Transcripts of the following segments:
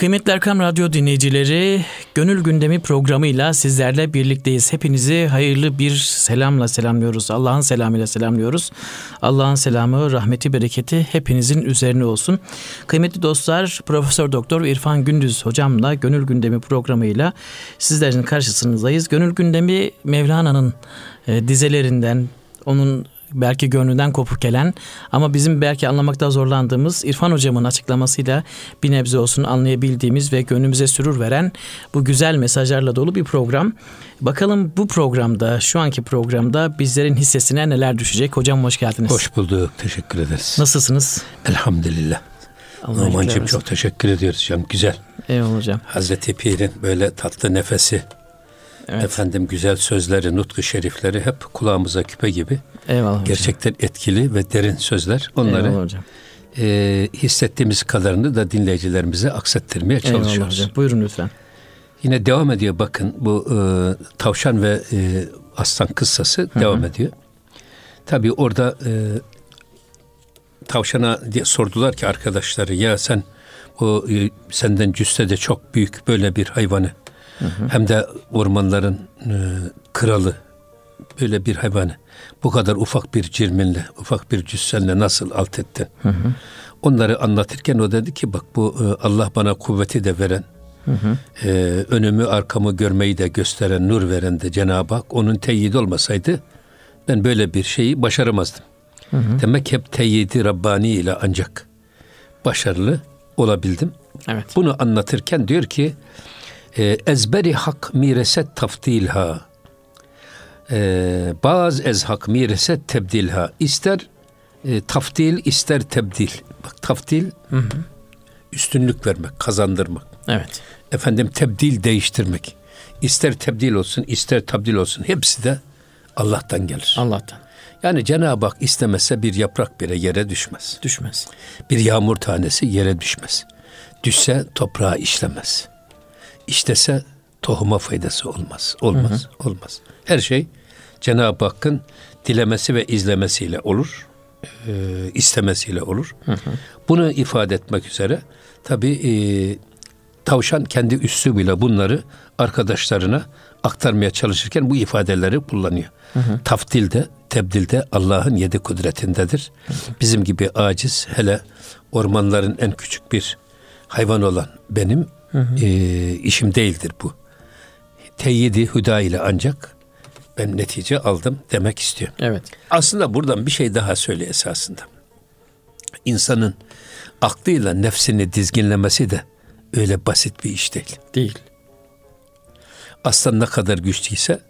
Kıymetli Erkam Radyo dinleyicileri, Gönül Gündemi programıyla sizlerle birlikteyiz. Hepinizi hayırlı bir selamla selamlıyoruz. Allah'ın selamıyla selamlıyoruz. Allah'ın selamı, rahmeti, bereketi hepinizin üzerine olsun. Kıymetli dostlar, Profesör Doktor İrfan Gündüz hocamla Gönül Gündemi programıyla sizlerin karşısınızdayız. Gönül Gündemi Mevlana'nın e, dizelerinden, onun belki gönlünden kopuk gelen ama bizim belki anlamakta zorlandığımız İrfan hocamın açıklamasıyla bir nebze olsun anlayabildiğimiz ve gönlümüze sürür veren bu güzel mesajlarla dolu bir program. Bakalım bu programda, şu anki programda bizlerin hissesine neler düşecek? Hocam hoş geldiniz. Hoş bulduk. Teşekkür ederiz. Nasılsınız? Elhamdülillah. Numan'cığım çok teşekkür ediyoruz hocam. Güzel. Eyvallah hocam. Hazreti Pir'in böyle tatlı nefesi, Evet. Efendim güzel sözleri, nutku şerifleri hep kulağımıza küpe gibi. Eyvallah Gerçekten hocam. etkili ve derin sözler. Onları Eyvallah hocam. E, hissettiğimiz kadarını da dinleyicilerimize aksettirmeye çalışıyoruz. Eyvallah hocam. Buyurun lütfen. Yine devam ediyor bakın bu e, tavşan ve e, aslan kıssası Hı-hı. devam ediyor. Tabii orada e, tavşana diye sordular ki arkadaşları ya sen o e, senden cüssede çok büyük böyle bir hayvanı Hı hı. Hem de ormanların e, kralı böyle bir hayvanı bu kadar ufak bir cirminle, ufak bir cüssenle nasıl alt ettin? Hı hı. Onları anlatırken o dedi ki bak bu e, Allah bana kuvveti de veren, hı hı. E, önümü arkamı görmeyi de gösteren, nur veren de Cenab-ı Hak onun teyidi olmasaydı ben böyle bir şeyi başaramazdım. Hı hı. Demek hep teyidi Rabbani ile ancak başarılı olabildim. Evet. Bunu anlatırken diyor ki ezberi hak mireset taftilha. E, baz ez hak mireset tebdilha. İster e, taftil ister tebdil. Bak taftil hı hı. üstünlük vermek kazandırmak. Evet. Efendim tebdil değiştirmek. İster tebdil olsun ister tabdil olsun. Hepsi de Allah'tan gelir. Allah'tan. Yani Cenab-ı Hak istemese bir yaprak bile yere düşmez. Düşmez. Bir yağmur tanesi yere düşmez. Düşse toprağa işlemez işlese tohuma faydası olmaz. Olmaz, hı hı. olmaz. Her şey Cenab-ı Hakk'ın dilemesi ve izlemesiyle olur. E, istemesiyle olur. Hı hı. Bunu ifade etmek üzere tabi e, tavşan kendi üslubuyla bunları arkadaşlarına aktarmaya çalışırken bu ifadeleri kullanıyor. Hı hı. Taftilde, tebdilde Allah'ın yedi kudretindedir. Hı hı. Bizim gibi aciz hele ormanların en küçük bir hayvan olan benim Hı hı. E, işim değildir bu. Teyyidi hüda ile ancak ben netice aldım demek istiyor. Evet. Aslında buradan bir şey daha söyle esasında. İnsanın aklıyla nefsini dizginlemesi de öyle basit bir iş değil. Değil. Aslan ne kadar güçlüyse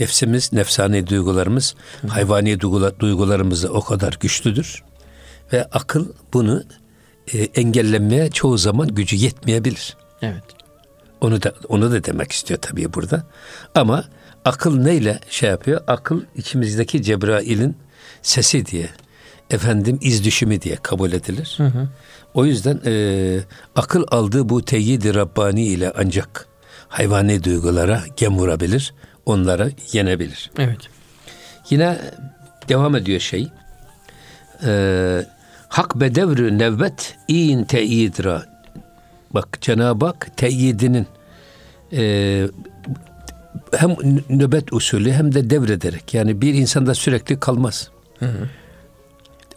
nefsimiz, nefsani duygularımız, Hı. hayvani duygularımız da o kadar güçlüdür. Ve akıl bunu e, engellemeye çoğu zaman gücü yetmeyebilir. Evet. Onu da onu da demek istiyor tabii burada. Ama akıl neyle şey yapıyor? Akıl içimizdeki Cebrail'in sesi diye, efendim iz düşümü diye kabul edilir. Hı hı. O yüzden e, akıl aldığı bu teyidi Rabbani ile ancak hayvani duygulara gem vurabilir, onlara yenebilir. Evet. Yine devam ediyor şey. E, hak bedevrü nevbet in teyidra Bak Cenab-ı Hak teyidinin e, hem nöbet usulü hem de devrederek yani bir insanda sürekli kalmaz. Hı hı.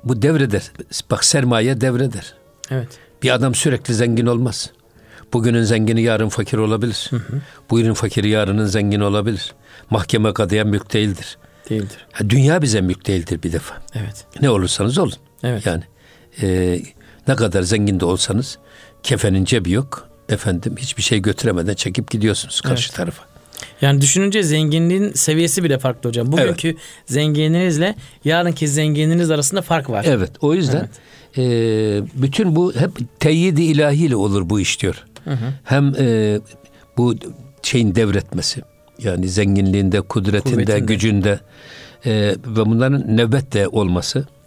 Bu devreder. Bak sermaye devreder. Evet. Bir adam sürekli zengin olmaz. Bugünün zengini yarın fakir olabilir. Hı hı. Bugünün fakiri yarının zengin olabilir. Mahkeme kadıya mülk değildir. Değildir. Ha, dünya bize mülk değildir bir defa. Evet. Ne olursanız olun. Evet. Yani e, ne kadar zengin de olsanız kefenin cebi yok. Efendim hiçbir şey götüremeden çekip gidiyorsunuz karşı evet. tarafa. Yani düşününce zenginliğin seviyesi bile farklı hocam. Bugünkü evet. zenginliğinizle yarınki zenginliğiniz arasında fark var. Evet. O yüzden evet. e, bütün bu hep teyidi ilahiyle olur bu iş diyor. Hı hı. Hem e, bu şeyin devretmesi yani zenginliğinde, kudretinde, Kuvvetinde. gücünde e, ve bunların nöbetle olması Hı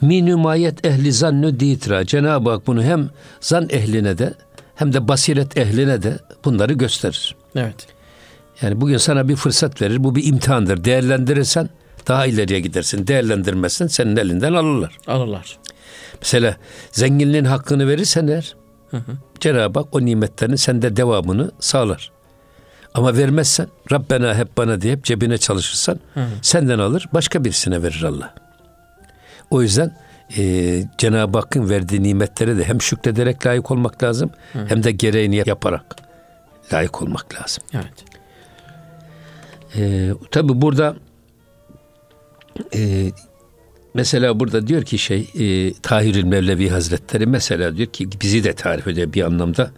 Minümayet ehli zannü ditra. Cenab-ı Hak bunu hem zan ehline de hem de basiret ehline de bunları gösterir. Evet. Yani bugün sana bir fırsat verir. Bu bir imtihandır. Değerlendirirsen daha ileriye gidersin. Değerlendirmezsen senin elinden alırlar. Alırlar. Mesela zenginliğin hakkını verirsen eğer Hı hı. Cenab-ı Hak o nimetlerin sende devamını sağlar. Ama vermezsen Rabbena hep bana diye hep cebine çalışırsan hı hı. senden alır başka birisine verir Allah. O yüzden e, Cenab-ı Hakk'ın verdiği nimetlere de hem şükrederek layık olmak lazım hı. hem de gereğini yaparak layık olmak lazım. Evet. E, Tabi burada e, mesela burada diyor ki şey e, Tahirül Mevlevi Hazretleri mesela diyor ki bizi de tarif ediyor bir anlamda.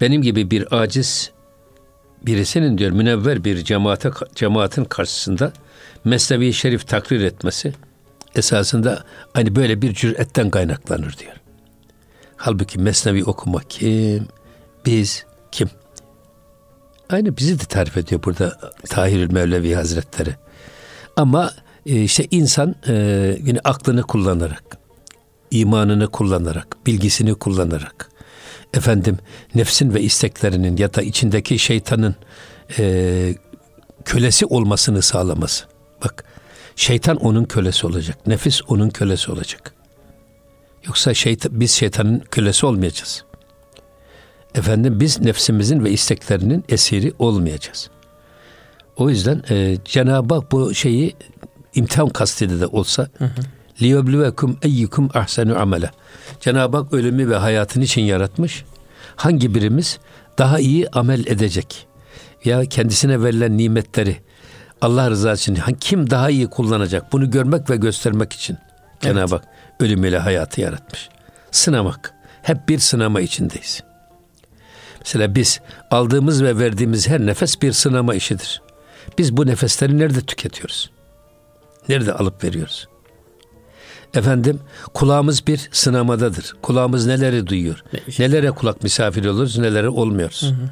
Benim gibi bir aciz birisinin diyor münevver bir cemaate, cemaatin karşısında Mesnevi Şerif takrir etmesi esasında hani böyle bir cüretten kaynaklanır diyor. Halbuki Mesnevi okumak kim? Biz kim? Aynı bizi de tarif ediyor burada Tahirül Mevlevi Hazretleri. Ama e, işte insan e, yine aklını kullanarak, imanını kullanarak, bilgisini kullanarak, efendim nefsin ve isteklerinin ya da içindeki şeytanın e, kölesi olmasını sağlaması. Bak şeytan onun kölesi olacak, nefis onun kölesi olacak. Yoksa şeytan, biz şeytanın kölesi olmayacağız. Efendim biz nefsimizin ve isteklerinin esiri olmayacağız. O yüzden e, Cenab-ı Hak bu şeyi imtihan kastıyla de olsa liyebluvekum eyyukum ahsenu amele. Cenab-ı Hak ölümü ve hayatını için yaratmış. Hangi birimiz daha iyi amel edecek? Ya kendisine verilen nimetleri Allah rızası için kim daha iyi kullanacak? Bunu görmek ve göstermek için evet. Cenab-ı Hak ölümüyle hayatı yaratmış. Sınamak. Hep bir sınama içindeyiz. Mesela biz aldığımız ve verdiğimiz her nefes bir sınama işidir. Biz bu nefesleri nerede tüketiyoruz? Nerede alıp veriyoruz? Efendim kulağımız bir sınamadadır. Kulağımız neleri duyuyor? Nelere kulak misafir oluruz, nelere olmuyoruz. Hı hı.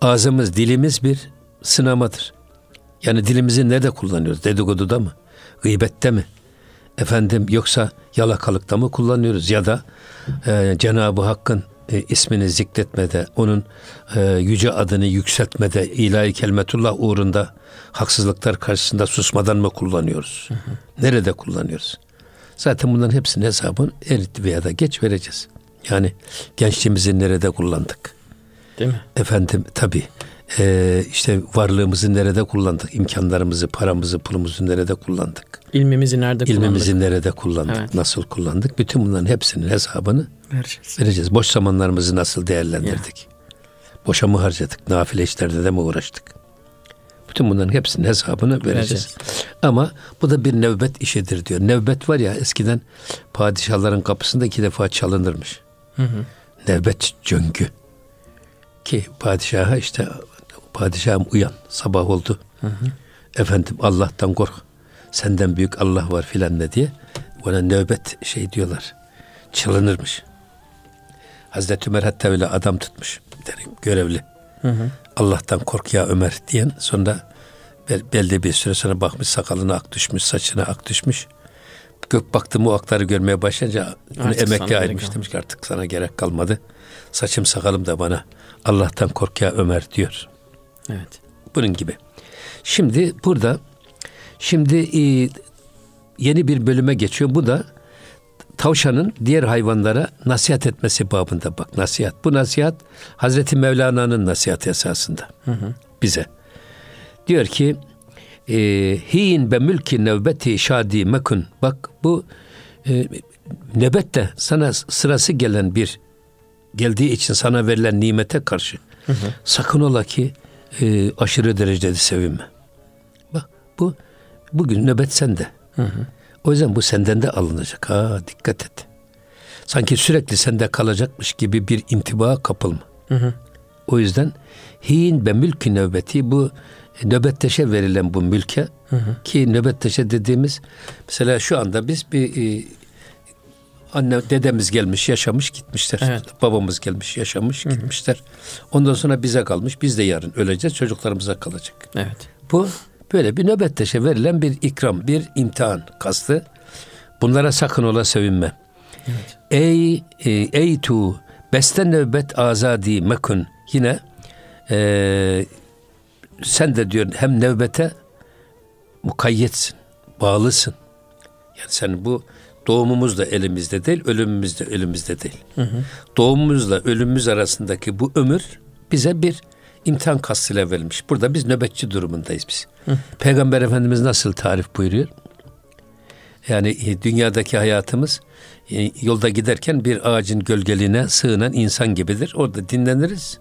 Ağzımız, dilimiz bir sınamadır. Yani dilimizi nerede kullanıyoruz? Dedikoduda mı? Gıybette mi? Efendim yoksa yalakalıkta mı kullanıyoruz? Ya da e, Cenab-ı Hakk'ın e, ismini zikretmede, onun e, yüce adını yükseltmede, ilahi kelimetullah uğrunda haksızlıklar karşısında susmadan mı kullanıyoruz? Hı hı. Nerede kullanıyoruz? Zaten bunların hepsinin hesabını erit veya da geç vereceğiz. Yani gençliğimizi nerede kullandık? Değil mi? Efendim tabii e, işte varlığımızı nerede kullandık? İmkanlarımızı, paramızı, pulumuzu nerede kullandık? İlmimizi nerede kullandık? İlmimizi nerede kullandık? Evet. Nasıl kullandık? Bütün bunların hepsinin hesabını vereceğiz. vereceğiz. Boş zamanlarımızı nasıl değerlendirdik? Ya. Boşa mı harcadık? Nafile işlerde de mi uğraştık? Bütün bunların hepsinin hesabını vereceğiz. vereceğiz. Ama bu da bir nevbet işidir diyor. Nevbet var ya eskiden padişahların kapısında iki defa çalınırmış. Hı hı. Nevbet cöngü. Ki padişaha işte padişahım uyan sabah oldu. Hı hı. Efendim Allah'tan kork. Senden büyük Allah var filan ne diye. Ona nöbet şey diyorlar. Çalınırmış. Hazreti Ömer hatta öyle adam tutmuş. Derim, görevli. Hı hı. Allah'tan kork ya Ömer diyen sonra bel, belli bir süre sonra bakmış sakalına ak düşmüş, saçına ak düşmüş. Gök baktı o akları görmeye başlayınca emekli ayrılmış demiş ki artık sana gerek kalmadı. Saçım sakalım da bana Allah'tan kork ya Ömer diyor. Evet. Bunun gibi. Şimdi burada şimdi e, yeni bir bölüme geçiyor. Bu da tavşanın diğer hayvanlara nasihat etmesi babında bak nasihat. Bu nasihat Hazreti Mevlana'nın nasihat esasında hı hı. bize. Diyor ki e, hin be mülki nevbeti şadi mekun. Bak bu e, nöbette sana sırası gelen bir geldiği için sana verilen nimete karşı hı hı. sakın ola ki e, aşırı derecede sevinme. Bak bu bugün nöbet sende. Hı hı. O yüzden bu senden de alınacak. Ha dikkat et. Sanki sürekli sende kalacakmış gibi bir intiba kapılma. Hı hı. O yüzden hin ve mülkü nöbeti bu nöbetteşe verilen bu mülke hı hı. ki nöbetteşe dediğimiz mesela şu anda biz bir e, anne dedemiz gelmiş yaşamış gitmişler. Evet. Babamız gelmiş yaşamış hı hı. gitmişler. Ondan sonra bize kalmış. Biz de yarın öleceğiz. Çocuklarımıza kalacak. Evet. Bu Böyle bir nöbetteşe verilen bir ikram, bir imtihan kastı. Bunlara sakın ola sevinme. Evet. Ey e, ey tu beste nöbet azadi mekun yine e, sen de diyor hem nöbete mukayyetsin, bağlısın. Yani sen bu Doğumumuz da elimizde değil, ölümümüz de elimizde değil. Hı hı. Doğumumuzla ölümümüz arasındaki bu ömür bize bir imtihan kastıyla verilmiş. Burada biz nöbetçi durumundayız biz. Hı. Peygamber Efendimiz nasıl tarif buyuruyor? Yani e, dünyadaki hayatımız e, yolda giderken bir ağacın gölgeliğine sığınan insan gibidir. Orada dinleniriz.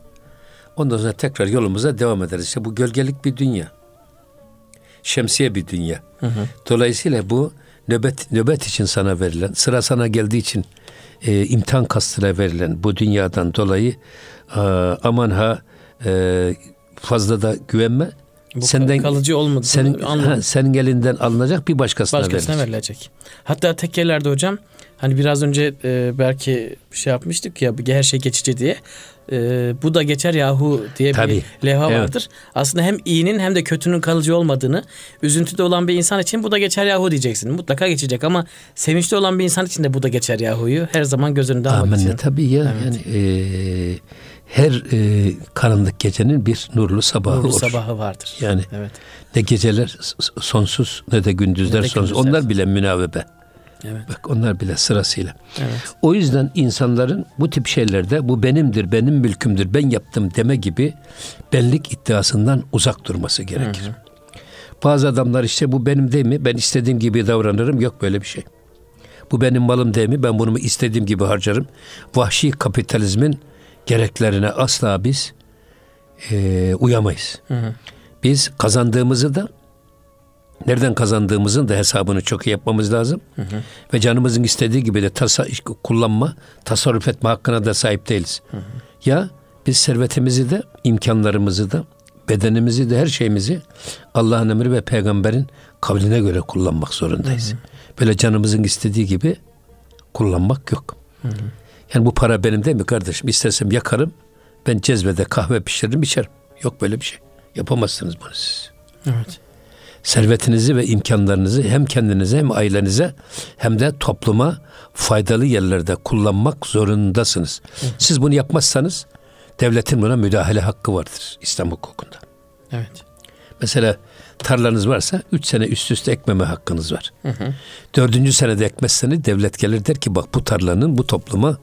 Ondan sonra tekrar yolumuza devam ederiz. İşte bu gölgelik bir dünya. Şemsiye bir dünya. Hı hı. Dolayısıyla bu nöbet nöbet için sana verilen, sıra sana geldiği için e, imtihan kastıyla verilen bu dünyadan dolayı e, aman ha e, fazla da güvenme. Bu senden kalıcı olmadı. Senin, ha, senin elinden alınacak bir başkasına, başkasına verilecek. verilecek. Hatta tekkelerde hocam hani biraz önce e, belki şey yapmıştık ya her şey geçici diye e, bu da geçer yahu diye Tabii. bir levha evet. vardır. Aslında hem iyinin hem de kötünün kalıcı olmadığını, üzüntüde olan bir insan için bu da geçer yahu diyeceksin. Mutlaka geçecek ama sevinçli olan bir insan için de bu da geçer yahuyu her zaman göz önünde almak için. Tabii ya. Evet. Yani, e, her e, karanlık gecenin bir nurlu sabahı nurlu olur. sabahı vardır. Yani evet. ne geceler sonsuz ne de gündüzler ne de sonsuz. Gündüzler. Onlar bile münavebe. Evet. Bak onlar bile sırasıyla. Evet. O yüzden insanların bu tip şeylerde bu benimdir, benim mülkümdür, ben yaptım deme gibi benlik iddiasından uzak durması gerekir. Hı hı. Bazı adamlar işte bu benim değil mi? Ben istediğim gibi davranırım. Yok böyle bir şey. Bu benim malım değil mi? Ben bunu istediğim gibi harcarım. Vahşi kapitalizmin gereklerine asla biz e, uyamayız. Hı hı. Biz kazandığımızı da nereden kazandığımızın da hesabını çok iyi yapmamız lazım. Hı hı. Ve canımızın istediği gibi de tasa, kullanma, tasarruf etme hakkına da sahip değiliz. Hı hı. Ya biz servetimizi de, imkanlarımızı da, bedenimizi de, her şeyimizi Allah'ın emri ve peygamberin kavline göre kullanmak zorundayız. Hı hı. Böyle canımızın istediği gibi kullanmak yok. Hı hı. Yani bu para benim değil mi kardeşim? İstersem yakarım, ben cezvede kahve pişiririm, içerim. Yok böyle bir şey. Yapamazsınız bunu siz. Evet servetinizi ve imkanlarınızı hem kendinize hem ailenize hem de topluma faydalı yerlerde kullanmak zorundasınız. Siz bunu yapmazsanız devletin buna müdahale hakkı vardır İslam hukukunda. Evet. Mesela tarlanız varsa üç sene üst üste ekmeme hakkınız var. Hı hı. Dördüncü senede ekmezseniz devlet gelir der ki bak bu tarlanın bu topluma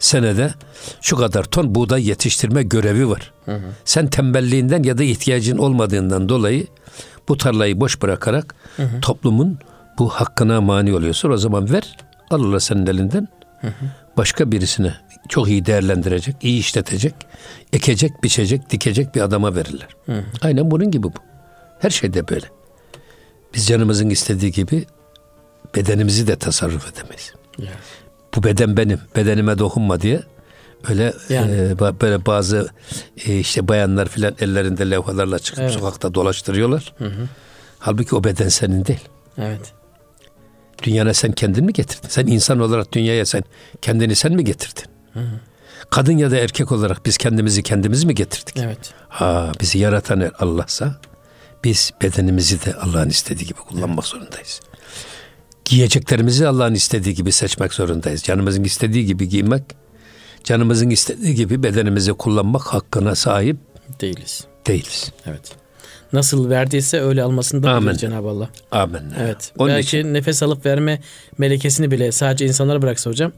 senede şu kadar ton buğday yetiştirme görevi var. Hı hı. Sen tembelliğinden ya da ihtiyacın olmadığından dolayı bu tarlayı boş bırakarak hı hı. toplumun bu hakkına mani oluyorsun. O zaman ver. Al Allah senin elinden. Hı hı. Başka birisine çok iyi değerlendirecek, iyi işletecek, ekecek, biçecek, dikecek bir adama verirler. Hı hı. Aynen bunun gibi bu. Her şeyde böyle. Biz canımızın istediği gibi bedenimizi de tasarruf edemeyiz. Yeah. Bu beden benim, bedenime dokunma diye Öyle yani. e, böyle bazı e, işte bayanlar filan ellerinde levhalarla çıkıp evet. sokakta dolaştırıyorlar. Hı hı. Halbuki o beden senin değil. Evet. Dünyana sen kendin mi getirdin? Sen insan olarak dünyaya sen kendini sen mi getirdin? Hı hı. Kadın ya da erkek olarak biz kendimizi kendimiz mi getirdik? Evet. Ha bizi yaratan Allah'sa biz bedenimizi de Allah'ın istediği gibi kullanmak evet. zorundayız. Giyeceklerimizi Allah'ın istediği gibi seçmek zorundayız. Canımızın istediği gibi giymek canımızın istediği gibi bedenimizi kullanmak hakkına sahip değiliz. Değiliz. Evet. Nasıl verdiyse öyle almasını da bilir Cenab-ı Allah. Amin. Evet. Onun Belki için... nefes alıp verme melekesini bile sadece insanlara bıraksa hocam.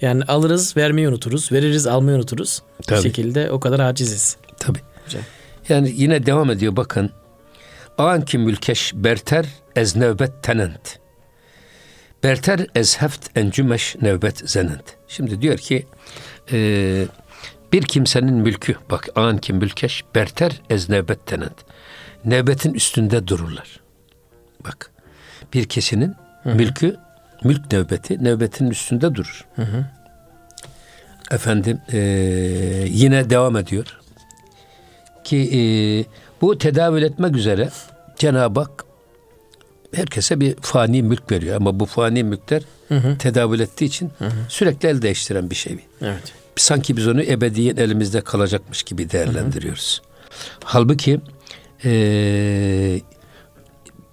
Yani alırız, vermeyi unuturuz. Veririz, almayı unuturuz. Tabii. Bu şekilde o kadar aciziz. Tabii. Hocam. Yani yine devam ediyor bakın. Anki mülkeş berter ez nevbet tenent. Berter ez heft encümeş nevbet zenent. Şimdi diyor ki e, bir kimsenin mülkü bak an kim mülkeş berter ez nevbet tenent. Nevbetin üstünde dururlar. Bak bir kişinin Hı-hı. mülkü mülk nevbeti nevbetin üstünde durur. Hı-hı. Efendim e, yine devam ediyor ki e, bu tedavül etmek üzere Cenab-ı Hak herkese bir fani mülk veriyor ama bu fani mülkler hı hı. tedavül ettiği için hı hı. sürekli el değiştiren bir şey. Evet. Sanki biz onu ebediyen elimizde kalacakmış gibi değerlendiriyoruz. Hı hı. Halbuki ee,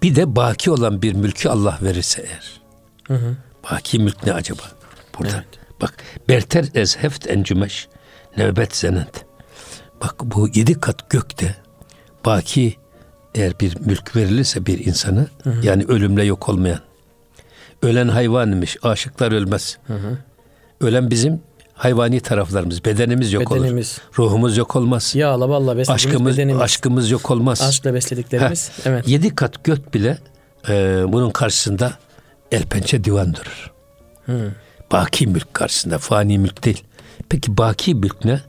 bir de baki olan bir mülkü Allah verirse eğer. Hı hı. Baki mülk ne acaba? Burada. Evet. Bak berter ez heft encümeş nevbet zenent. Bak bu yedi kat gökte baki eğer bir mülk verilirse bir insana hı hı. yani ölümle yok olmayan Ölen hayvan imiş. Aşıklar ölmez. Hı hı. Ölen bizim hayvani taraflarımız. Bedenimiz yok bedenimiz. olur. Ruhumuz yok olmaz. Yağla balla beslediğimiz aşkımız, bedenimiz. Aşkımız yok olmaz. Aşkla beslediklerimiz. Heh, evet. Yedi kat gök bile e, bunun karşısında el pençe divan durur. Hı. Baki mülk karşısında. Fani mülk değil. Peki baki mülk ne?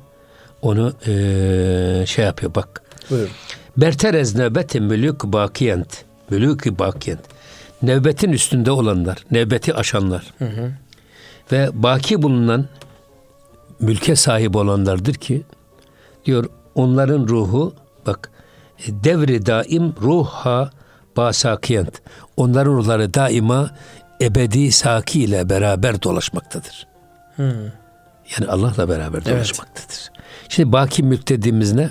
Onu e, şey yapıyor bak. Buyurun. Berterez nöbeti mülük bakiyent. Mülük bakiyent. Nöbetin üstünde olanlar, nöbeti aşanlar. Hı hı. Ve baki bulunan mülke sahip olanlardır ki diyor onların ruhu bak devri daim ruha basakiyent. Onların ruhları daima ebedi saki ile beraber dolaşmaktadır. Hmm. Yani Allah'la beraber dolaşmaktadır. Evet. Şimdi baki mülk dediğimiz ne?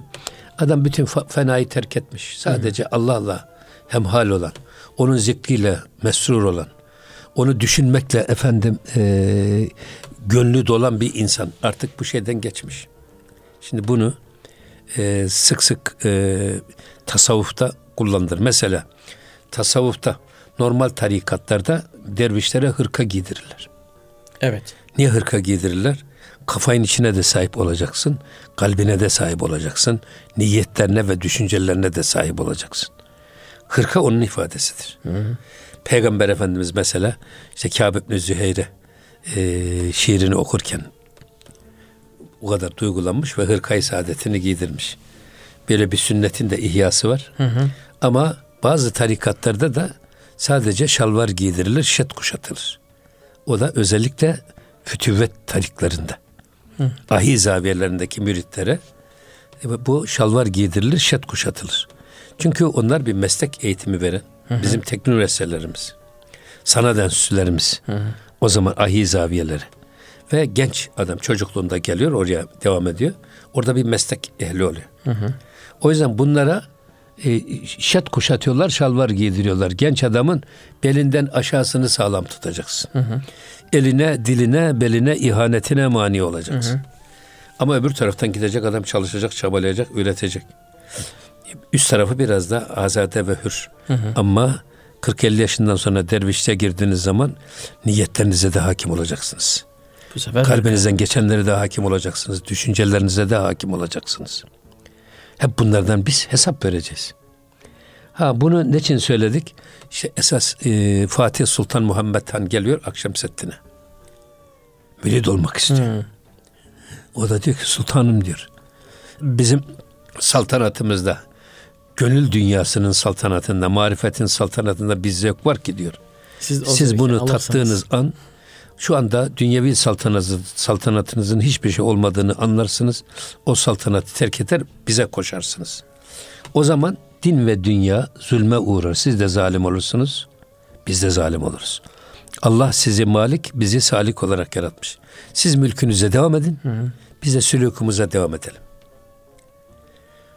Adam bütün fenayı terk etmiş. Sadece. Allah'la hemhal olan, onun zikriyle mesrur olan, onu düşünmekle efendim e, gönlü dolan bir insan artık bu şeyden geçmiş. Şimdi bunu e, sık sık e, tasavvufta kullanılır. Mesela tasavvufta normal tarikatlarda dervişlere hırka giydirirler. Evet. Niye hırka giydirirler? Kafayın içine de sahip olacaksın, kalbine de sahip olacaksın, niyetlerine ve düşüncelerine de sahip olacaksın. Hırka onun ifadesidir. Hı hı. Peygamber Efendimiz mesela işte Kâb ibn Züheyre e, şiirini okurken o kadar duygulanmış ve hırkayı saadetini giydirmiş. Böyle bir sünnetin de ihyası var. Hı hı. Ama bazı tarikatlarda da sadece şalvar giydirilir, şet kuşatılır. O da özellikle fütüvvet tariklarında. Hı. Ahi zaviyelerindeki müritlere e, bu şalvar giydirilir, şet kuşatılır. Çünkü onlar bir meslek eğitimi veren, hı hı. bizim teknolojilerimiz, sanat enstitülerimiz, o zaman ahi zaviyeleri. Ve genç adam çocukluğunda geliyor oraya devam ediyor. Orada bir meslek ehli oluyor. Hı hı. O yüzden bunlara e, şet kuşatıyorlar, şalvar giydiriyorlar. Genç adamın belinden aşağısını sağlam tutacaksın. Hı hı. Eline, diline, beline, ihanetine mani olacaksın. Hı hı. Ama öbür taraftan gidecek adam çalışacak, çabalayacak, üretecek. Üst tarafı biraz da azade ve hür. Hı hı. Ama 40-50 yaşından sonra dervişte girdiğiniz zaman niyetlerinize de hakim olacaksınız. Bu sefer Kalbinizden geçenlere de hakim olacaksınız. Düşüncelerinize de hakim olacaksınız. Hep bunlardan biz hesap vereceğiz. Ha bunu ne için söyledik? İşte esas e, Fatih Sultan Muhammed Han geliyor akşam settine. Mürid olmak istiyor. Hmm. O da diyor ki sultanım diyor. Bizim saltanatımızda gönül dünyasının saltanatında, marifetin saltanatında bir zevk var ki diyor. Siz, Siz bunu alırsanız. tattığınız an şu anda dünyevi saltanatınızın hiçbir şey olmadığını anlarsınız. O saltanatı terk eder, bize koşarsınız. O zaman din ve dünya zulme uğrar. Siz de zalim olursunuz, biz de zalim oluruz. Allah sizi malik, bizi salik olarak yaratmış. Siz mülkünüze devam edin, hı hı. biz de sülükümüze devam edelim.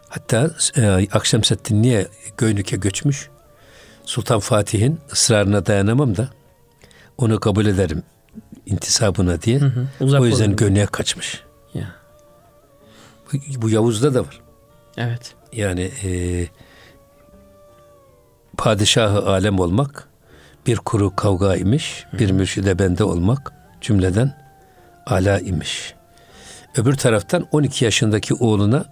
Hatta e, Akşemseddin niye Göynük'e göçmüş? Sultan Fatih'in ısrarına dayanamam da onu kabul ederim intisabına diye. Hı hı, uzak o yüzden Göynük'e kaçmış. Ya. Bu, bu Yavuz'da da var. Evet. Yani e, padişahı alem olmak bir kuru kavga imiş, bir mürşide bende olmak cümleden ala imiş. Öbür taraftan 12 yaşındaki oğluna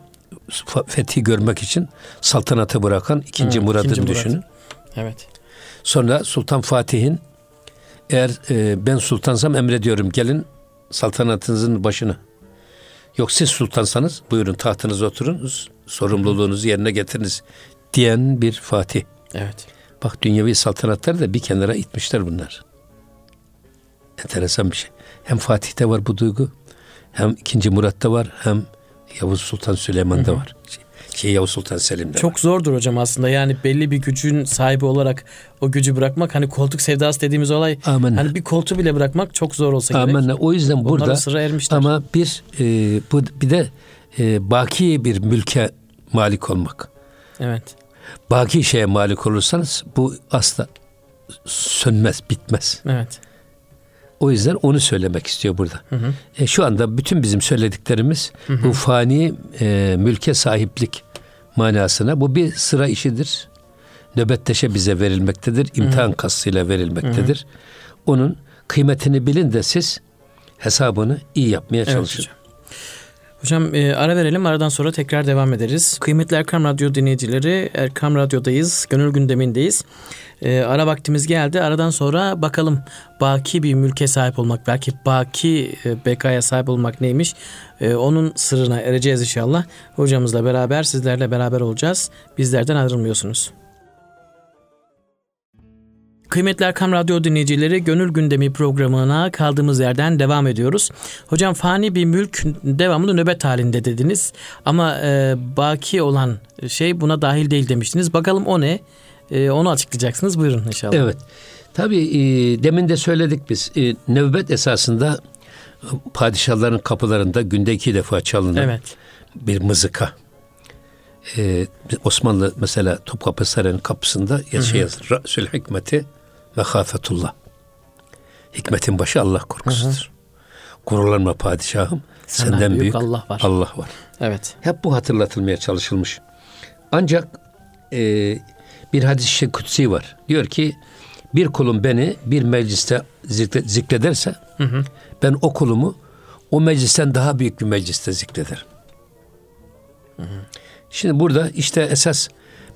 fethi görmek için saltanatı bırakan ikinci Hı, Murad'ı ikinci düşünün. Murat. Evet. Sonra Sultan Fatih'in eğer e, ben sultansam emrediyorum gelin saltanatınızın başına. Yok siz sultansanız buyurun tahtınıza oturunuz, sorumluluğunuzu yerine getiriniz diyen bir Fatih. Evet. Bak dünyevi saltanatları da bir kenara itmişler bunlar. Enteresan bir şey. Hem Fatih'te var bu duygu, hem ikinci Murat'ta var, hem Yavuz Sultan Süleyman'da hı hı. var. Şey, şey Yavuz Sultan Selim'de Çok var. zordur hocam aslında yani belli bir gücün sahibi olarak o gücü bırakmak hani koltuk sevdası dediğimiz olay Amenna. hani bir koltuğu bile bırakmak çok zor olsa Amenna. gerek. O yüzden Onların burada sıra ermişler. ama bir e, bu bir de e, baki bir mülke malik olmak. Evet. Baki şeye malik olursanız bu asla sönmez, bitmez. Evet. O yüzden onu söylemek istiyor burada. Hı hı. E, şu anda bütün bizim söylediklerimiz hı hı. bu fani e, mülke sahiplik manasına bu bir sıra işidir. Nöbetteşe bize verilmektedir. imtihan hı hı. kastıyla verilmektedir. Hı hı. onun kıymetini bilin de siz hesabını iyi yapmaya çalışın. hocam. Hocam e, ara verelim aradan sonra tekrar devam ederiz. Kıymetli Erkam Radyo dinleyicileri Erkam Radyo'dayız. Gönül gündemindeyiz. E, ara vaktimiz geldi. Aradan sonra bakalım baki bir mülke sahip olmak belki baki e, bekaya sahip olmak neymiş? E, onun sırrına ereceğiz inşallah. Hocamızla beraber sizlerle beraber olacağız. Bizlerden ayrılmıyorsunuz. Kıymetli Erkam Radyo dinleyicileri Gönül Gündemi programına kaldığımız yerden devam ediyoruz. Hocam fani bir mülk devamlı nöbet halinde dediniz ama e, baki olan şey buna dahil değil demiştiniz. Bakalım o ne? E, onu açıklayacaksınız. Buyurun inşallah. Evet. Tabii e, demin de söyledik biz. E, nöbet esasında padişahların kapılarında günde iki defa çalınan Evet. bir mızıka. E, Osmanlı mesela Topkapı Sarayı'nın kapısında şey yazır. Ra'sül hikmeti mehafetullah. Hikmetin başı Allah korkusudur. Gururlanma padişahım. Senden Senden, büyük büyük, Allah var. Allah var. Evet. Hep bu hatırlatılmaya çalışılmış. Ancak e, bir hadis-i kutsi var. Diyor ki bir kulum beni bir mecliste zikre- zikrederse ben o kulumu o meclisten daha büyük bir mecliste zikrederim. Şimdi burada işte esas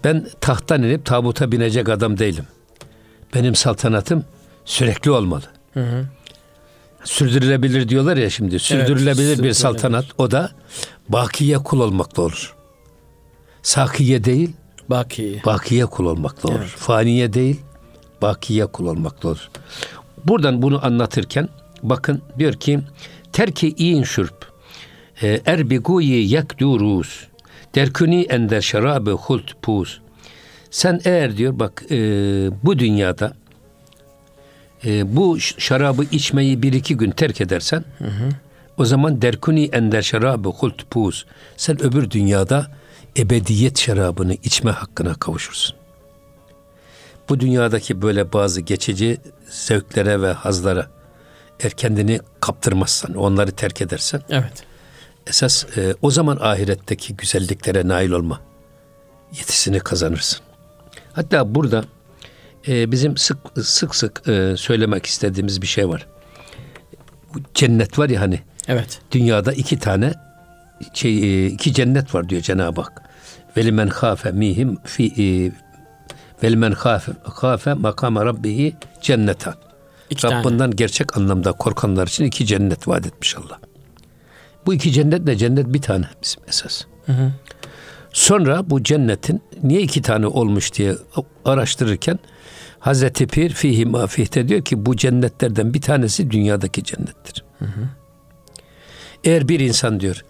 ben tahttan inip tabuta binecek adam değilim. Benim saltanatım sürekli olmalı. Sürdürülebilir diyorlar ya şimdi. Sürdürülebilir bir sürdürülebilir. saltanat o da bakiye kul olmakla olur. Sakiye değil, Baki. bakiye kul olmakla olur. Faniye değil, bakiye kul olmakla olur. Buradan bunu anlatırken bakın diyor ki terki in şürp erbiguyi yakduruz derkuni ender şarabe hult puz sen eğer diyor bak e, bu dünyada e, bu şarabı içmeyi bir iki gün terk edersen o zaman derkuni ender şarabı hult puz sen öbür dünyada ebediyet şarabını içme hakkına kavuşursun. Bu dünyadaki böyle bazı geçici zevklere ve hazlara eğer kendini kaptırmazsan, onları terk edersen Evet. esas e, o zaman ahiretteki güzelliklere nail olma yetisini kazanırsın. Hatta burada e, bizim sık sık sık e, söylemek istediğimiz bir şey var. Cennet var ya hani Evet. dünyada iki tane şey e, iki cennet var diyor Cenab-ı Hak. Velimen khafe mihim fi e, velimen khafe khafe makama rabbihi cennetan. İki tane. Rabbinden gerçek anlamda korkanlar için iki cennet vaat etmiş Allah. Bu iki cennet de cennet bir tane bizim esas. Sonra bu cennetin niye iki tane olmuş diye araştırırken Hazreti Pir fihi mafihte diyor ki bu cennetlerden bir tanesi dünyadaki cennettir. Eğer bir insan diyor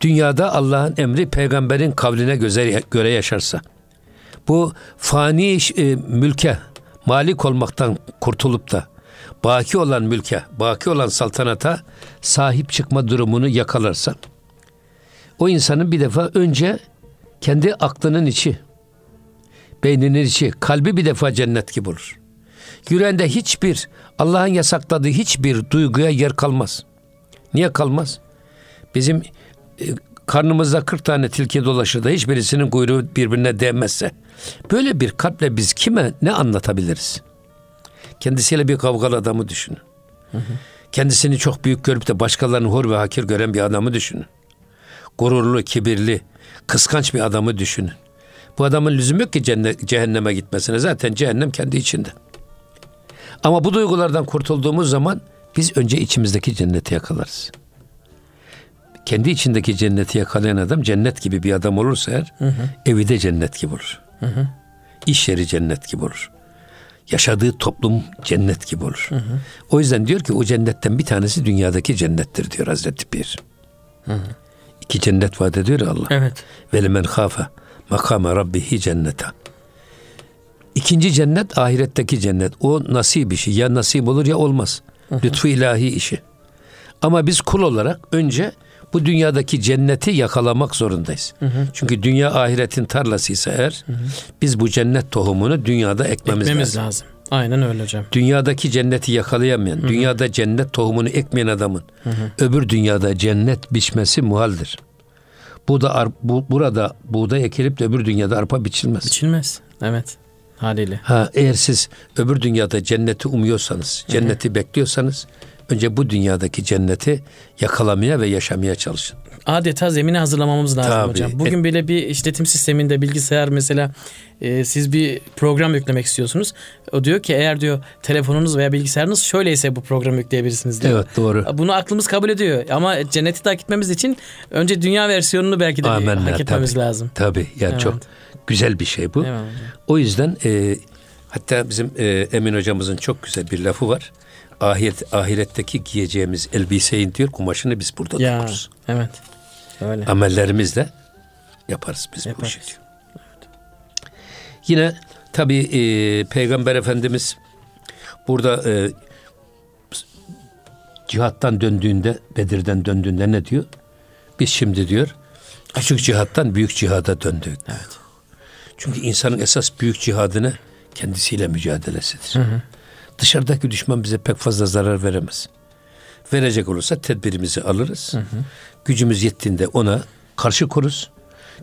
dünyada Allah'ın emri peygamberin kavline göze- göre yaşarsa bu fani e, mülke malik olmaktan kurtulup da baki olan mülke, baki olan saltanata sahip çıkma durumunu yakalarsa o insanın bir defa önce kendi aklının içi, beyninin içi, kalbi bir defa cennet gibi olur. Yüreğinde hiçbir Allah'ın yasakladığı hiçbir duyguya yer kalmaz. Niye kalmaz? Bizim e, karnımızda 40 tane tilki dolaşır da hiçbirisinin kuyruğu birbirine değmezse böyle bir kalple biz kime ne anlatabiliriz? Kendisiyle bir kavgalı adamı düşünün. Kendisini çok büyük görüp de başkalarını hor ve hakir gören bir adamı düşünün. Gururlu, kibirli, kıskanç bir adamı düşünün. Bu adamın lüzum yok ki cennet, cehenneme gitmesine. Zaten cehennem kendi içinde. Ama bu duygulardan kurtulduğumuz zaman biz önce içimizdeki cenneti yakalarız. Kendi içindeki cenneti yakalayan adam cennet gibi bir adam olursa eğer evi de cennet gibi olur. İş yeri cennet gibi olur. Yaşadığı toplum cennet gibi olur. O yüzden diyor ki o cennetten bir tanesi dünyadaki cennettir diyor Hazreti Pir. İki cennet vaat ediyor ya Allah. Evet. Ve limen khafe makame rabbihi cenneta. İkinci cennet ahiretteki cennet. O nasip işi. Ya nasip olur ya olmaz. Lütfu ilahi işi. Ama biz kul olarak önce bu dünyadaki cenneti yakalamak zorundayız. Çünkü dünya ahiretin tarlasıysa eğer biz bu cennet tohumunu dünyada ekmemiz, Ekmemiz lazım. lazım. Aynen öyle hocam. Dünyadaki cenneti yakalayamayan, dünyada cennet tohumunu ekmeyen adamın öbür dünyada cennet biçmesi muhaldir. Bu da bu, burada buğday ekilip de öbür dünyada arpa biçilmez. Biçilmez. Evet. Haliyle. Ha eğer siz öbür dünyada cenneti umuyorsanız, cenneti bekliyorsanız önce bu dünyadaki cenneti yakalamaya ve yaşamaya çalışın. Adeta zemini hazırlamamız lazım Tabii. hocam. Bugün bile bir işletim sisteminde bilgisayar mesela e, siz bir program yüklemek istiyorsunuz. O diyor ki eğer diyor telefonunuz veya bilgisayarınız şöyleyse bu programı yükleyebilirsiniz diyor. Evet doğru. Bunu aklımız kabul ediyor ama cenneti hak etmemiz için önce dünya versiyonunu belki de Amenna, hak etmemiz tabii. lazım. Tabii yani Evet. çok güzel bir şey bu. Evet. O yüzden e, hatta bizim e, Emin hocamızın çok güzel bir lafı var. Ahiret, ahiretteki giyeceğimiz elbiseyin diyor kumaşını biz burada Ya dokuruz. evet. Öyle. Amellerimizle yaparız biz bu Yaparız. işi diyor. Yine tabii e, Peygamber Efendimiz burada e, cihattan döndüğünde, Bedir'den döndüğünde ne diyor? Biz şimdi diyor küçük cihattan büyük cihada döndük. Evet. Çünkü insanın esas büyük cihadını kendisiyle mücadelesidir. Dışarıdaki düşman bize pek fazla zarar veremez. Verecek olursa tedbirimizi alırız. Gücümüz yettiğinde ona karşı koruz.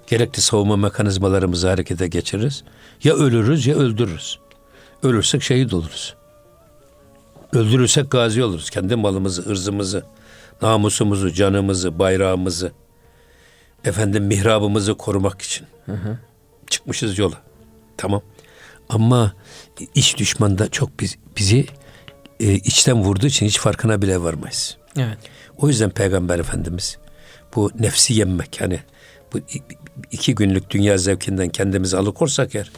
Gerekli savunma mekanizmalarımızı harekete geçiririz. Ya ölürüz ya öldürürüz. Ölürsek şehit oluruz. Öldürürsek gazi oluruz. Kendi malımızı, ırzımızı, namusumuzu, canımızı, bayrağımızı, efendim mihrabımızı korumak için çıkmışız yola. Tamam. Ama iç düşman da çok biz, bizi e, içten vurduğu için hiç farkına bile varmayız. Evet. O yüzden Peygamber Efendimiz bu nefsi yenmek hani bu iki günlük dünya zevkinden kendimizi alıkorsak eğer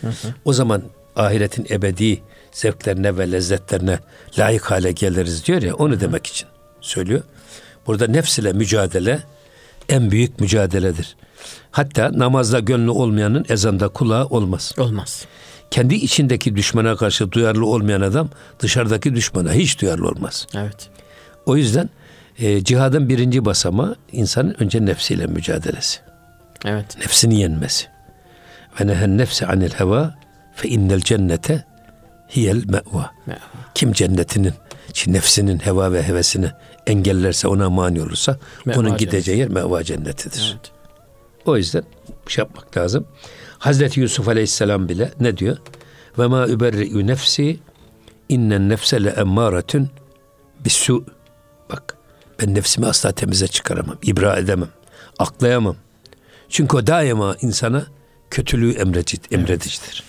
o zaman ahiretin ebedi zevklerine ve lezzetlerine layık hale geliriz diyor ya onu demek için söylüyor. Burada nefs ile mücadele en büyük mücadeledir. Hatta namazda gönlü olmayanın ezanda kulağı olmaz. Olmaz. Kendi içindeki düşmana karşı duyarlı olmayan adam dışarıdaki düşmana hiç duyarlı olmaz. Evet. O yüzden e, cihadın birinci basamağı insanın önce nefsiyle mücadelesi. Evet. Nefsini yenmesi. Ve nehen nefsi anil heva fe innel cennete hiyel me'va. Kim cennetinin, nefsinin heva ve hevesini engellerse ona mani olursa Me'va onun gideceği yer meva cennetidir. Evet. O yüzden şey yapmak lazım. Hazreti Yusuf Aleyhisselam bile ne diyor? Ve ma überri'u nefsi innen nefse le emmâretun bisu. Bak ben nefsimi asla temize çıkaramam, ibra edemem, aklayamam. Çünkü o daima insana kötülüğü emreci, emredicidir.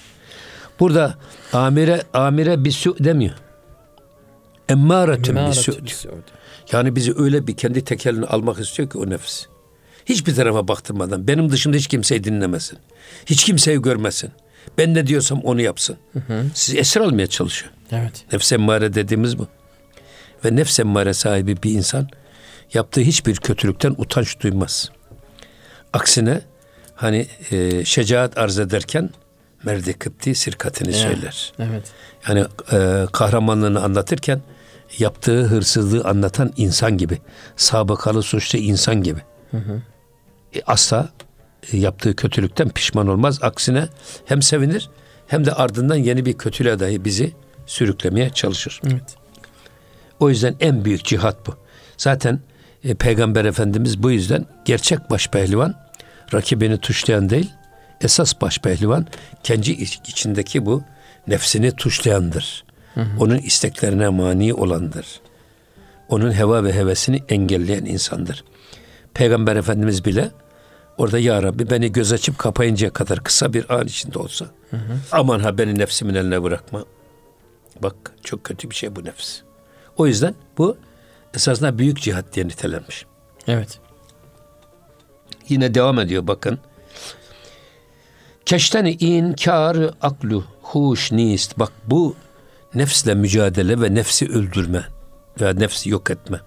Burada amire amire bisu demiyor. Emmâretun bisu diyor. Yani bizi öyle bir kendi tekelini almak istiyor ki o nefis. Hiçbir tarafa baktırmadan benim dışımda hiç kimseyi dinlemesin. Hiç kimseyi görmesin. Ben ne diyorsam onu yapsın. Sizi esir almaya çalışıyor. Evet. Nefs emmare dediğimiz bu. Ve nefs emmare sahibi bir insan yaptığı hiçbir kötülükten utanç duymaz. Aksine hani e, şecaat arz ederken merdi kıpti sirkatini Ya. söyler. Evet. Yani e, kahramanlığını anlatırken yaptığı hırsızlığı anlatan insan gibi. Sabıkalı suçlu insan gibi. E, asla e, yaptığı kötülükten pişman olmaz. Aksine hem sevinir hem de ardından yeni bir kötülüğe dahi bizi sürüklemeye çalışır. Evet. O yüzden en büyük cihat bu. Zaten e, Peygamber Efendimiz bu yüzden gerçek baş pehlivan rakibini tuşlayan değil, esas baş pehlivan kendi iç- içindeki bu nefsini tuşlayandır. Onun isteklerine mani olandır. Onun heva ve hevesini engelleyen insandır. Peygamber Efendimiz bile orada ya Rabbi beni göz açıp kapayıncaya kadar kısa bir an içinde olsa aman ha beni nefsimin eline bırakma. Bak çok kötü bir şey bu nefs. O yüzden bu esasında büyük cihat diye nitelenmiş. Evet. Yine devam ediyor bakın. Keşteni inkar aklu huş nist. Bak bu nefsle mücadele ve nefsi öldürme ve nefsi yok etme.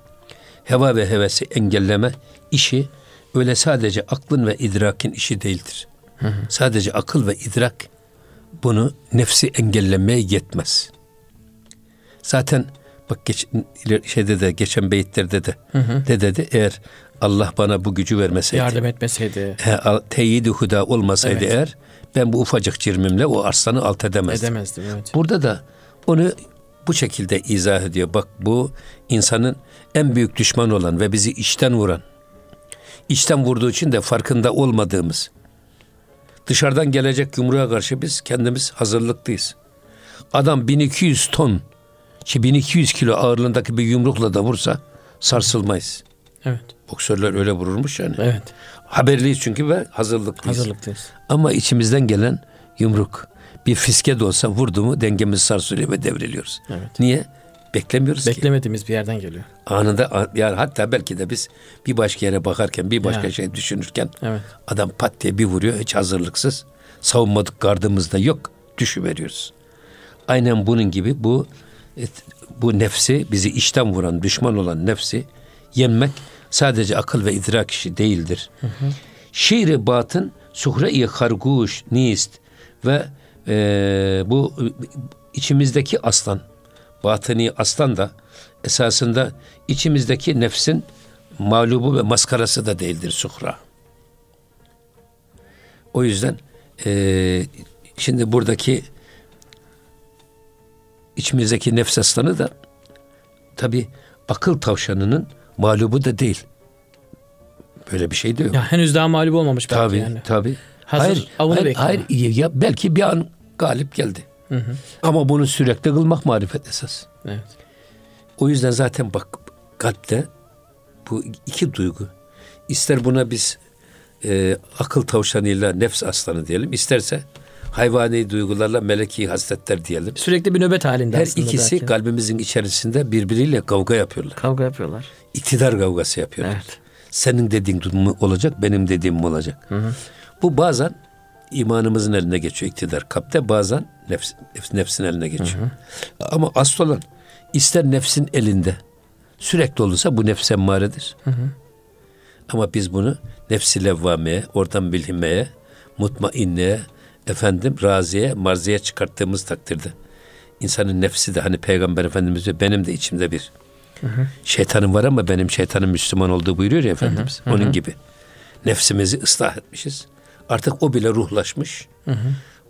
Heva ve hevesi engelleme işi öyle sadece aklın ve idrakin işi değildir. Sadece akıl ve idrak bunu nefsi engellemeye yetmez. Zaten bak geç, şeyde de geçen beyitlerde de ne dedi? Eğer Allah bana bu gücü vermeseydi, Yardım etmeseydi he, teyidi huda olmasaydı Evet. eğer ben bu ufacık cirmimle o arslanı alt edemezdim. edemezdim. Evet. Burada da onu bu şekilde izah ediyor. Bak bu insanın en büyük düşman olan ve bizi içten vuran, içten vurduğu için de farkında olmadığımız, Dışarıdan gelecek yumruğa karşı biz kendimiz hazırlıklıyız. Adam 1200 ton ki 1200 kilo ağırlığındaki bir yumrukla da vursa sarsılmayız. Evet. Boksörler öyle vururmuş yani. Evet. Haberliyiz çünkü ve hazırlıklıyız. Hazırlıklıyız. Ama içimizden gelen yumruk bir fiske de olsa vurdu mu dengemiz sarsılıyor ve devriliyoruz. Evet. Niye? Beklemiyoruz ki. Beklemediğimiz bir yerden geliyor. Anında yani hatta belki de biz bir başka yere bakarken bir başka Yani. şey düşünürken Evet. adam pat diye bir vuruyor hiç hazırlıksız. Savunmadık gardımız da yok. Düşüveriyoruz. Aynen bunun gibi bu et- bu nefsi bizi içten vuran düşman olan nefsi yenmek sadece akıl ve idrak işi değildir. Şiir-i batın suhre-i harguş nist ve eee, bu içimizdeki aslan batıni aslan da esasında içimizdeki nefsin mağlubu ve maskarası da değildir suhra. O yüzden eee, şimdi buradaki içimizdeki nefs aslanı da tabi akıl tavşanının mağlubu da değil. Böyle bir şey de yok. Ya henüz daha mağlup olmamış belki Tabii yani. tabii. Hazır hayır, avını hayır, bekliyor. hayır, ya belki bir an galip geldi. Ama bunu sürekli kılmak marifet esas. Evet. O yüzden zaten bak kalpte bu iki duygu. İster buna biz e, akıl tavşanıyla nefs aslanı diyelim. isterse hayvani duygularla meleki hasletler diyelim. Sürekli bir nöbet halinde Her aslında ikisi belki. kalbimizin içerisinde birbiriyle kavga yapıyorlar. kavga yapıyorlar. İktidar kavgası yapıyorlar. Evet. Senin dediğin mu olacak, benim dediğim mi olacak? Bu bazen imanımızın eline geçiyor iktidar. Kalpte bazen nefs, nefs- nefsin eline geçiyor. Ama asıl olan ister nefsin elinde sürekli olursa bu nefs emmaredir. Ama biz bunu nefsi levvameye, oradan bilhimeye, mutmainneye, efendim raziye, marziye çıkarttığımız takdirde insanın nefsi de hani Peygamber Efendimiz diyor, benim de içimde bir şeytanım var ama benim şeytanım Müslüman olduğu buyuruyor ya Efendimiz. Onun gibi. Nefsimizi ıslah etmişiz. Artık o bile ruhlaşmış.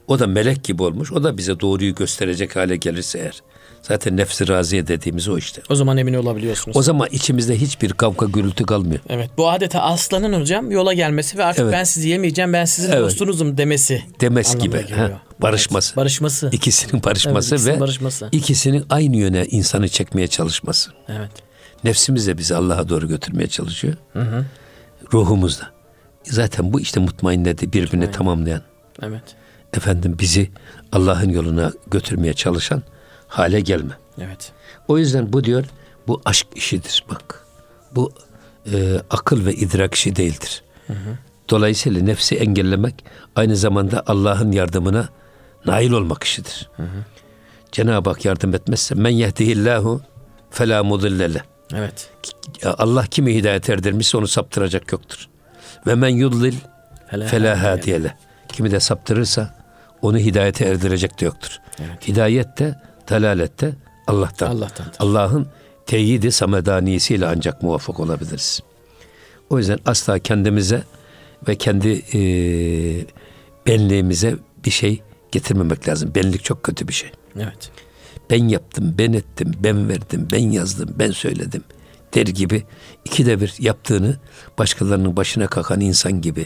O da melek gibi olmuş. O da bize doğruyu gösterecek hale gelirse eğer. Zaten nefsi raziye dediğimiz o işte. O zaman emin olabiliyorsunuz. O zaman içimizde hiçbir kavga gürültü kalmıyor. evet. Bu adeta aslanın hocam yola gelmesi ve artık Evet. ben sizi yemeyeceğim ben sizin Evet. dostunuzum demesi. Demesi gibi. geliyor. ha, barışması. Evet, barışması. İkisinin barışması Evet, ikisinin ve barışması. ikisinin aynı yöne insanı çekmeye çalışması. Evet. Nefsimiz de bizi Allah'a doğru götürmeye çalışıyor. Ruhumuz da. Zaten bu işte mutmainnedi birbirini tamamlayan. Evet. Efendim bizi Allah'ın yoluna götürmeye çalışan hale gelme. Evet. O yüzden bu diyor bu aşk işidir bak. Bu e, akıl ve idrak işi değildir. Dolayısıyla nefsi engellemek aynı zamanda Allah'ın yardımına nail olmak işidir. Cenab-ı Hak yardım etmezse men yehdihillahu felâ mudillele. Evet. Allah kimi hidayet erdirmişse onu saptıracak yoktur. Ve men yudlil Fela hadiyele. Kimi de saptırırsa onu hidayete erdirecek de yoktur. Hidayet de dalalet de Allah'tan. Allah'tandır. Allah'ın teyidi samedaniyesiyle ancak muvaffak olabiliriz. O yüzden asla kendimize ve kendi e, benliğimize bir şey getirmemek lazım. Benlik çok kötü bir şey. Evet. Ben yaptım, ben ettim, ben verdim, ben yazdım, ben söyledim der gibi ikide bir yaptığını başkalarının başına kalkan insan gibi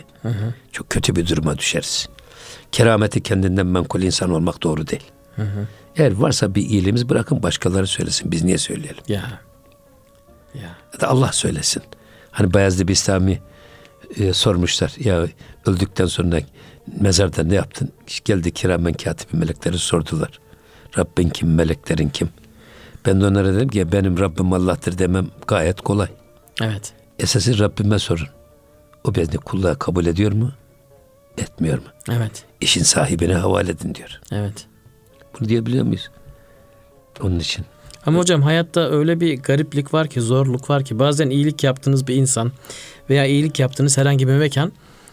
çok kötü bir duruma düşeriz. Kerameti kendinden menkul insan olmak doğru değil. Eğer varsa bir iyiliğimiz bırakın başkaları söylesin. Biz niye söyleyelim? Ya. Ya. Ya da Allah söylesin. Hani Bayezid Bistami e, sormuşlar. Ya öldükten sonra mezarda ne yaptın? Geldi kiramen katibi melekleri sordular. Rabbin kim, meleklerin kim? Ben de onlara dedim ki benim Rabbim Allah'tır demem gayet kolay. Evet. Esası Rabbime sorun. O beni kulluğa kabul ediyor mu? Etmiyor mu? Evet. İşin sahibine havale edin diyor. Evet. Bunu diyebiliyor muyuz? Onun için. Ama hocam hayatta öyle bir gariplik var ki, zorluk var ki bazen iyilik yaptığınız bir insan veya iyilik yaptığınız herhangi bir mekan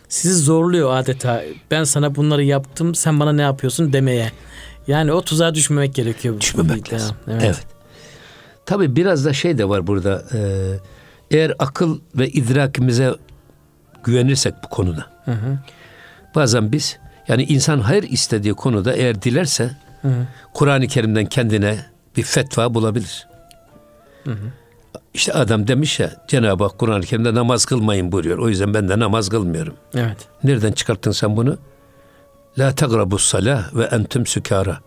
sizi zorluyor adeta. Ben sana bunları yaptım, sen bana ne yapıyorsun demeye. Yani o tuzağa düşmemek gerekiyor. Düşmemek lazım. Evet. Evet. Tabi biraz da şey de var burada. e, eğer akıl ve idrakimize güvenirsek bu konuda. Bazen biz yani insan hayır istediği konuda eğer dilerse Kur'an-ı Kerim'den kendine bir fetva bulabilir. İşte adam demiş ya Cenab-ı Hak Kur'an-ı Kerim'de namaz kılmayın buyuruyor. O yüzden ben de namaz kılmıyorum. Evet. Nereden çıkarttın sen bunu? La tagrabus salah ve entüm sükara.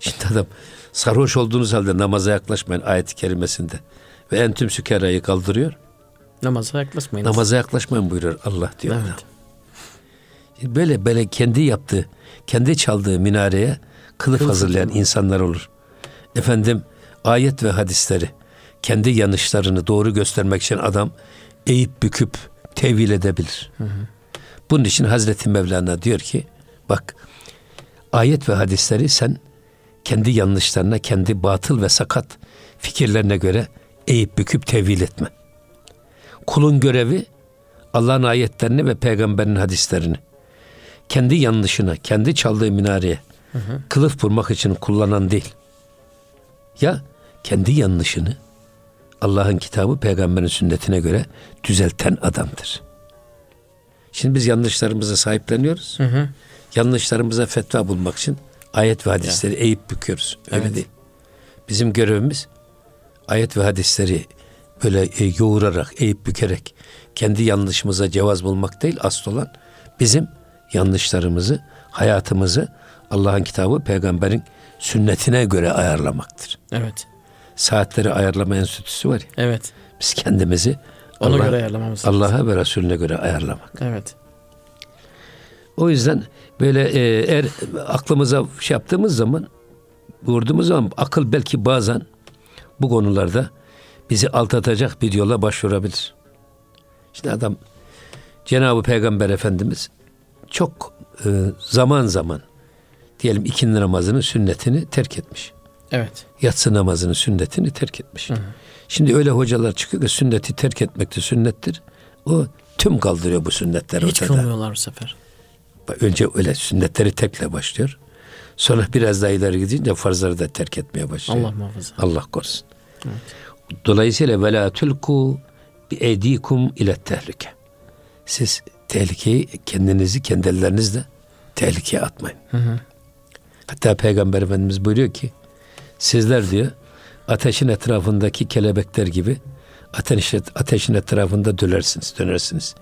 Şimdi adam sarhoş olduğunuz halde namaza yaklaşmayın ayet-i kerimesinde. Ve entüm sükarayı kaldırıyor. Namaza yaklaşmayın. Namaza yaklaşmayın buyuruyor Allah diyor. Evet. adam. Böyle böyle kendi yaptığı, kendi çaldığı minareye kılıf Kılıf hazırlayan insanlar olur. Efendim ayet ve hadisleri kendi yanlışlarını doğru göstermek için adam eğip büküp tevil edebilir. Bunun için Hazreti Mevlana diyor ki bak ayet ve hadisleri sen kendi yanlışlarına, kendi batıl ve sakat fikirlerine göre eğip büküp tevil etme. Kulun görevi Allah'ın ayetlerini ve peygamberin hadislerini kendi yanlışına, kendi çaldığı minareye kılıf vurmak için kullanan değil. Ya kendi yanlışını Allah'ın kitabı peygamberin sünnetine göre düzelten adamdır. Şimdi biz yanlışlarımıza sahipleniyoruz. Hı hı. Yanlışlarımıza fetva bulmak için ayet ve hadisleri eğip büküyoruz. Öyle Evet. değil. Bizim görevimiz ayet ve hadisleri böyle e, yoğurarak, eğip bükerek kendi yanlışımıza cevaz bulmak değil. Asıl olan bizim yanlışlarımızı, hayatımızı Allah'ın kitabı, peygamberin sünnetine göre ayarlamaktır. Evet. Saatleri ayarlama enstitüsü var ya. Evet. Biz kendimizi Ona Allah- göre ayarlamamız. Allah'a ve Resulüne göre ayarlamak. Evet. O yüzden böyle e, eğer aklımıza şey yaptığımız zaman vurduğumuz zaman akıl belki bazen bu konularda bizi aldatacak bir yola başvurabilir. Şimdi adam Cenab-ı Peygamber Efendimiz çok e, zaman zaman diyelim ikindi namazının sünnetini terk etmiş. Evet. Yatsı namazının sünnetini terk etmiş. Şimdi öyle hocalar çıkıyor ki sünneti terk etmek de sünnettir. O tüm kaldırıyor bu sünnetleri Hiç ortada. kılmıyorlar bu sefer. Önce öyle sünnetleri tekle başlıyor. Sonra biraz daha ileri gidince farzları da terk etmeye başlıyor. Allah muhafaza. Allah korusun. Dolayısıyla ve la tulku bi eydikum ile tehlike. Siz tehlikeyi kendinizi kendi ellerinizle tehlikeye atmayın. Hatta Peygamber Efendimiz buyuruyor ki sizler diyor ateşin etrafındaki kelebekler gibi ateş, ateşin etrafında dönersiniz, dönersiniz.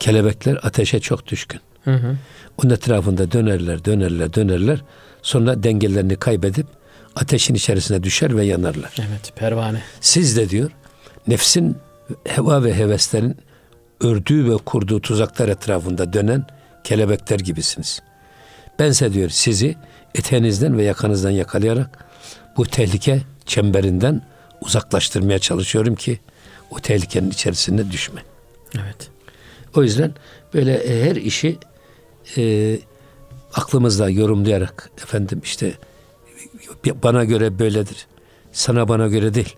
Kelebekler ateşe çok düşkün. Hı hı. Onun etrafında dönerler, dönerler, dönerler. Sonra dengelerini kaybedip ateşin içerisine düşer ve yanarlar. Evet. Pervane. Siz de diyor nefsin heva ve heveslerin ördüğü ve kurduğu tuzaklar etrafında dönen kelebekler gibisiniz. Bense diyor sizi eteğinizden ve yakanızdan yakalayarak bu tehlike çemberinden uzaklaştırmaya çalışıyorum ki o tehlikenin içerisine düşme. Evet. O yüzden böyle her işi e, aklımızda yorumlayarak efendim işte bana göre böyledir. Sana bana göre değil.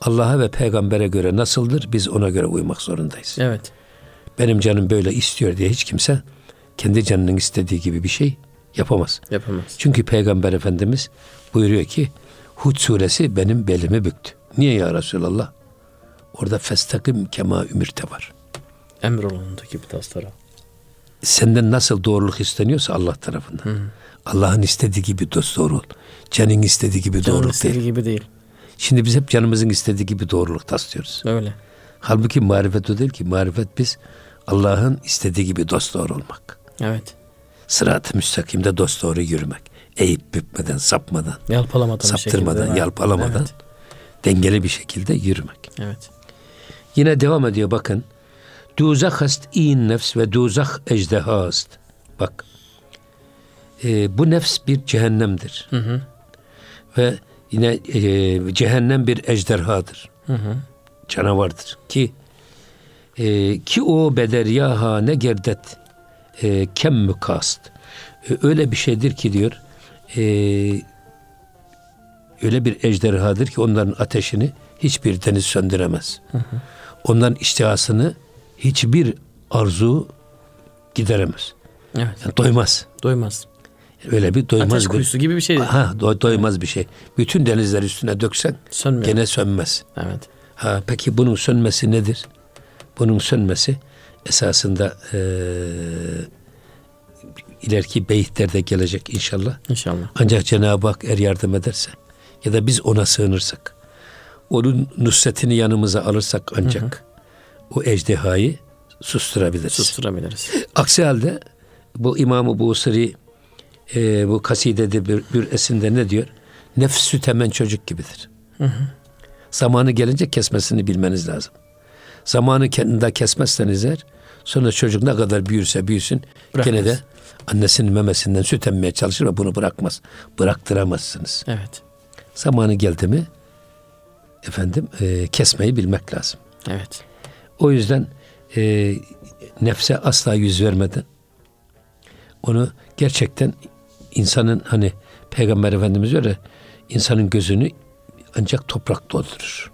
Allah'a ve peygambere göre nasıldır biz ona göre uymak zorundayız. Evet. Benim canım böyle istiyor diye hiç kimse kendi canının istediği gibi bir şey yapamaz. Yapamaz. Çünkü peygamber efendimiz buyuruyor ki Hud suresi benim belimi büktü. Niye ya Resulallah? Orada festakim kema ümirte var. Emrolundu gibi taslara. Senden nasıl doğruluk isteniyorsa Allah tarafından. Allah'ın istediği gibi dost doğru ol. Canın istediği gibi Canın doğruluk istediği değil. gibi değil. Şimdi biz hep canımızın istediği gibi doğruluk taslıyoruz. Öyle. Halbuki marifet o değil ki. Marifet biz Allah'ın istediği gibi dost doğru olmak. Evet. Sırat-ı müstakimde dost doğru yürümek. Eğip bükmeden, sapmadan, Yalpalamadan saptırmadan, şekilde. yalpalamadan Evet. dengeli bir şekilde yürümek. Evet. Yine devam ediyor bakın. Duzak hast in nefs ve duzak ejderhast. Bak. Ee, bu nefs bir cehennemdir. Hı hı. Ve yine e, cehennem bir ejderhadır. Hı hı. Canavardır. Ki e, ki o bederyaha ne gerdet e, kem mükast. E, öyle bir şeydir ki diyor e, öyle bir ejderhadır ki onların ateşini hiçbir deniz söndüremez. Onların iştihasını hiçbir arzu gideremez. Evet. Yani doymaz. Doymaz. Öyle bir doymaz Ateş bir kuyusu gibi bir şey. Ha, do- doymaz bir şey. Bütün denizler üstüne döksen Sönmüyor. gene sönmez. Evet. Ha, peki bunun sönmesi nedir? Bunun sönmesi esasında eee ileriki beyitlerde gelecek inşallah. İnşallah. Ancak Cenab-ı Hak er yardım ederse ya da biz ona sığınırsak, onun nusretini yanımıza alırsak ancak o ejderhayı susturabiliriz. Susturabiliriz. Aksi halde bu İmam-ı Busiri e, bu kasidede bir, bir esinde ne diyor? Nefs süt hemen çocuk gibidir. Hı hı. Zamanı gelince kesmesini bilmeniz lazım. Zamanı kendinde kesmezseniz eğer sonra çocuk ne kadar büyürse büyüsün Bırakmaz. gene de annesinin memesinden süt emmeye çalışır ve bunu bırakmaz. Bıraktıramazsınız. Evet. Zamanı geldi mi efendim e, kesmeyi bilmek lazım. Evet. O yüzden e, nefse asla yüz vermeden onu gerçekten insanın hani Peygamber Efendimiz öyle insanın gözünü ancak toprak doldurur.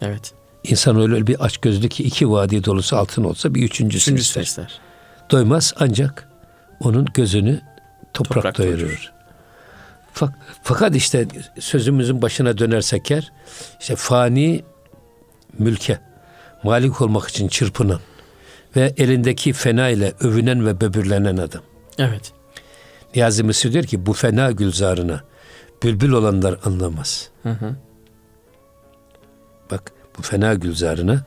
Evet. İnsan öyle bir aç gözlü ki iki vadi dolusu altın olsa bir üçüncüsü, üçüncüsü ister. ister. Doymaz ancak onun gözünü toprak, toprak doyurur. Fakat işte sözümüzün başına dönersek eğer işte fani mülke malik olmak için çırpınan ve elindeki fena ile övünen ve böbürlenen adam. Evet. Niyazi Mısır diyor ki bu fena gülzarına bülbül olanlar anlamaz. Hı hı. Bak bu fena gülzarına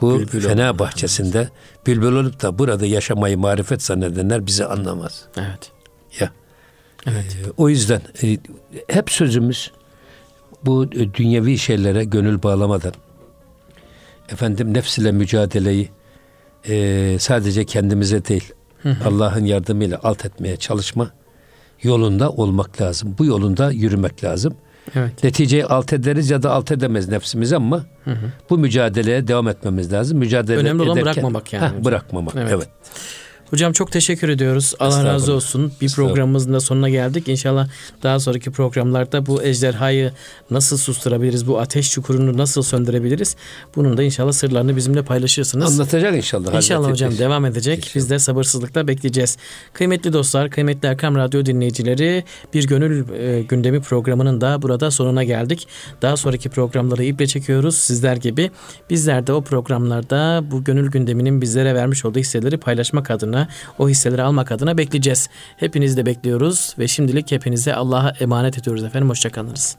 bu bülbül fena bahçesinde anlamaz. bülbül olup da burada yaşamayı marifet zannedenler bizi anlamaz. Evet. Ya. Evet. Ee, o yüzden e, hep sözümüz bu e, dünyevi şeylere gönül bağlamadan efendim nefs ile mücadeleyi e, sadece kendimize değil Allah'ın yardımıyla alt etmeye çalışma yolunda olmak lazım. Bu yolunda yürümek lazım. Evet. Neticeyi alt ederiz ya da alt edemez nefsimiz ama hı hı. bu mücadeleye devam etmemiz lazım. Mücadele Önemli olan bırakmamak yani. Heh, bırakmamak. Evet. evet. Hocam çok teşekkür ediyoruz. Allah razı olsun. Bir programımızın da sonuna geldik. İnşallah daha sonraki programlarda bu ejderhayı nasıl susturabiliriz? Bu ateş çukurunu nasıl söndürebiliriz? Bunun da inşallah sırlarını bizimle paylaşırsınız. Anlatacak inşallah. İnşallah hocam edelim. devam edecek. İnşallah. Biz de sabırsızlıkla bekleyeceğiz. Kıymetli dostlar, kıymetli Erkam Radyo dinleyicileri bir gönül e, gündemi programının da burada sonuna geldik. Daha sonraki programları iple çekiyoruz sizler gibi. Bizler de o programlarda bu gönül gündeminin bizlere vermiş olduğu hisseleri paylaşmak o hisseleri almak adına bekleyeceğiz. Hepinizi de bekliyoruz ve şimdilik hepinize Allah'a emanet ediyoruz efendim. Hoşçakalınız.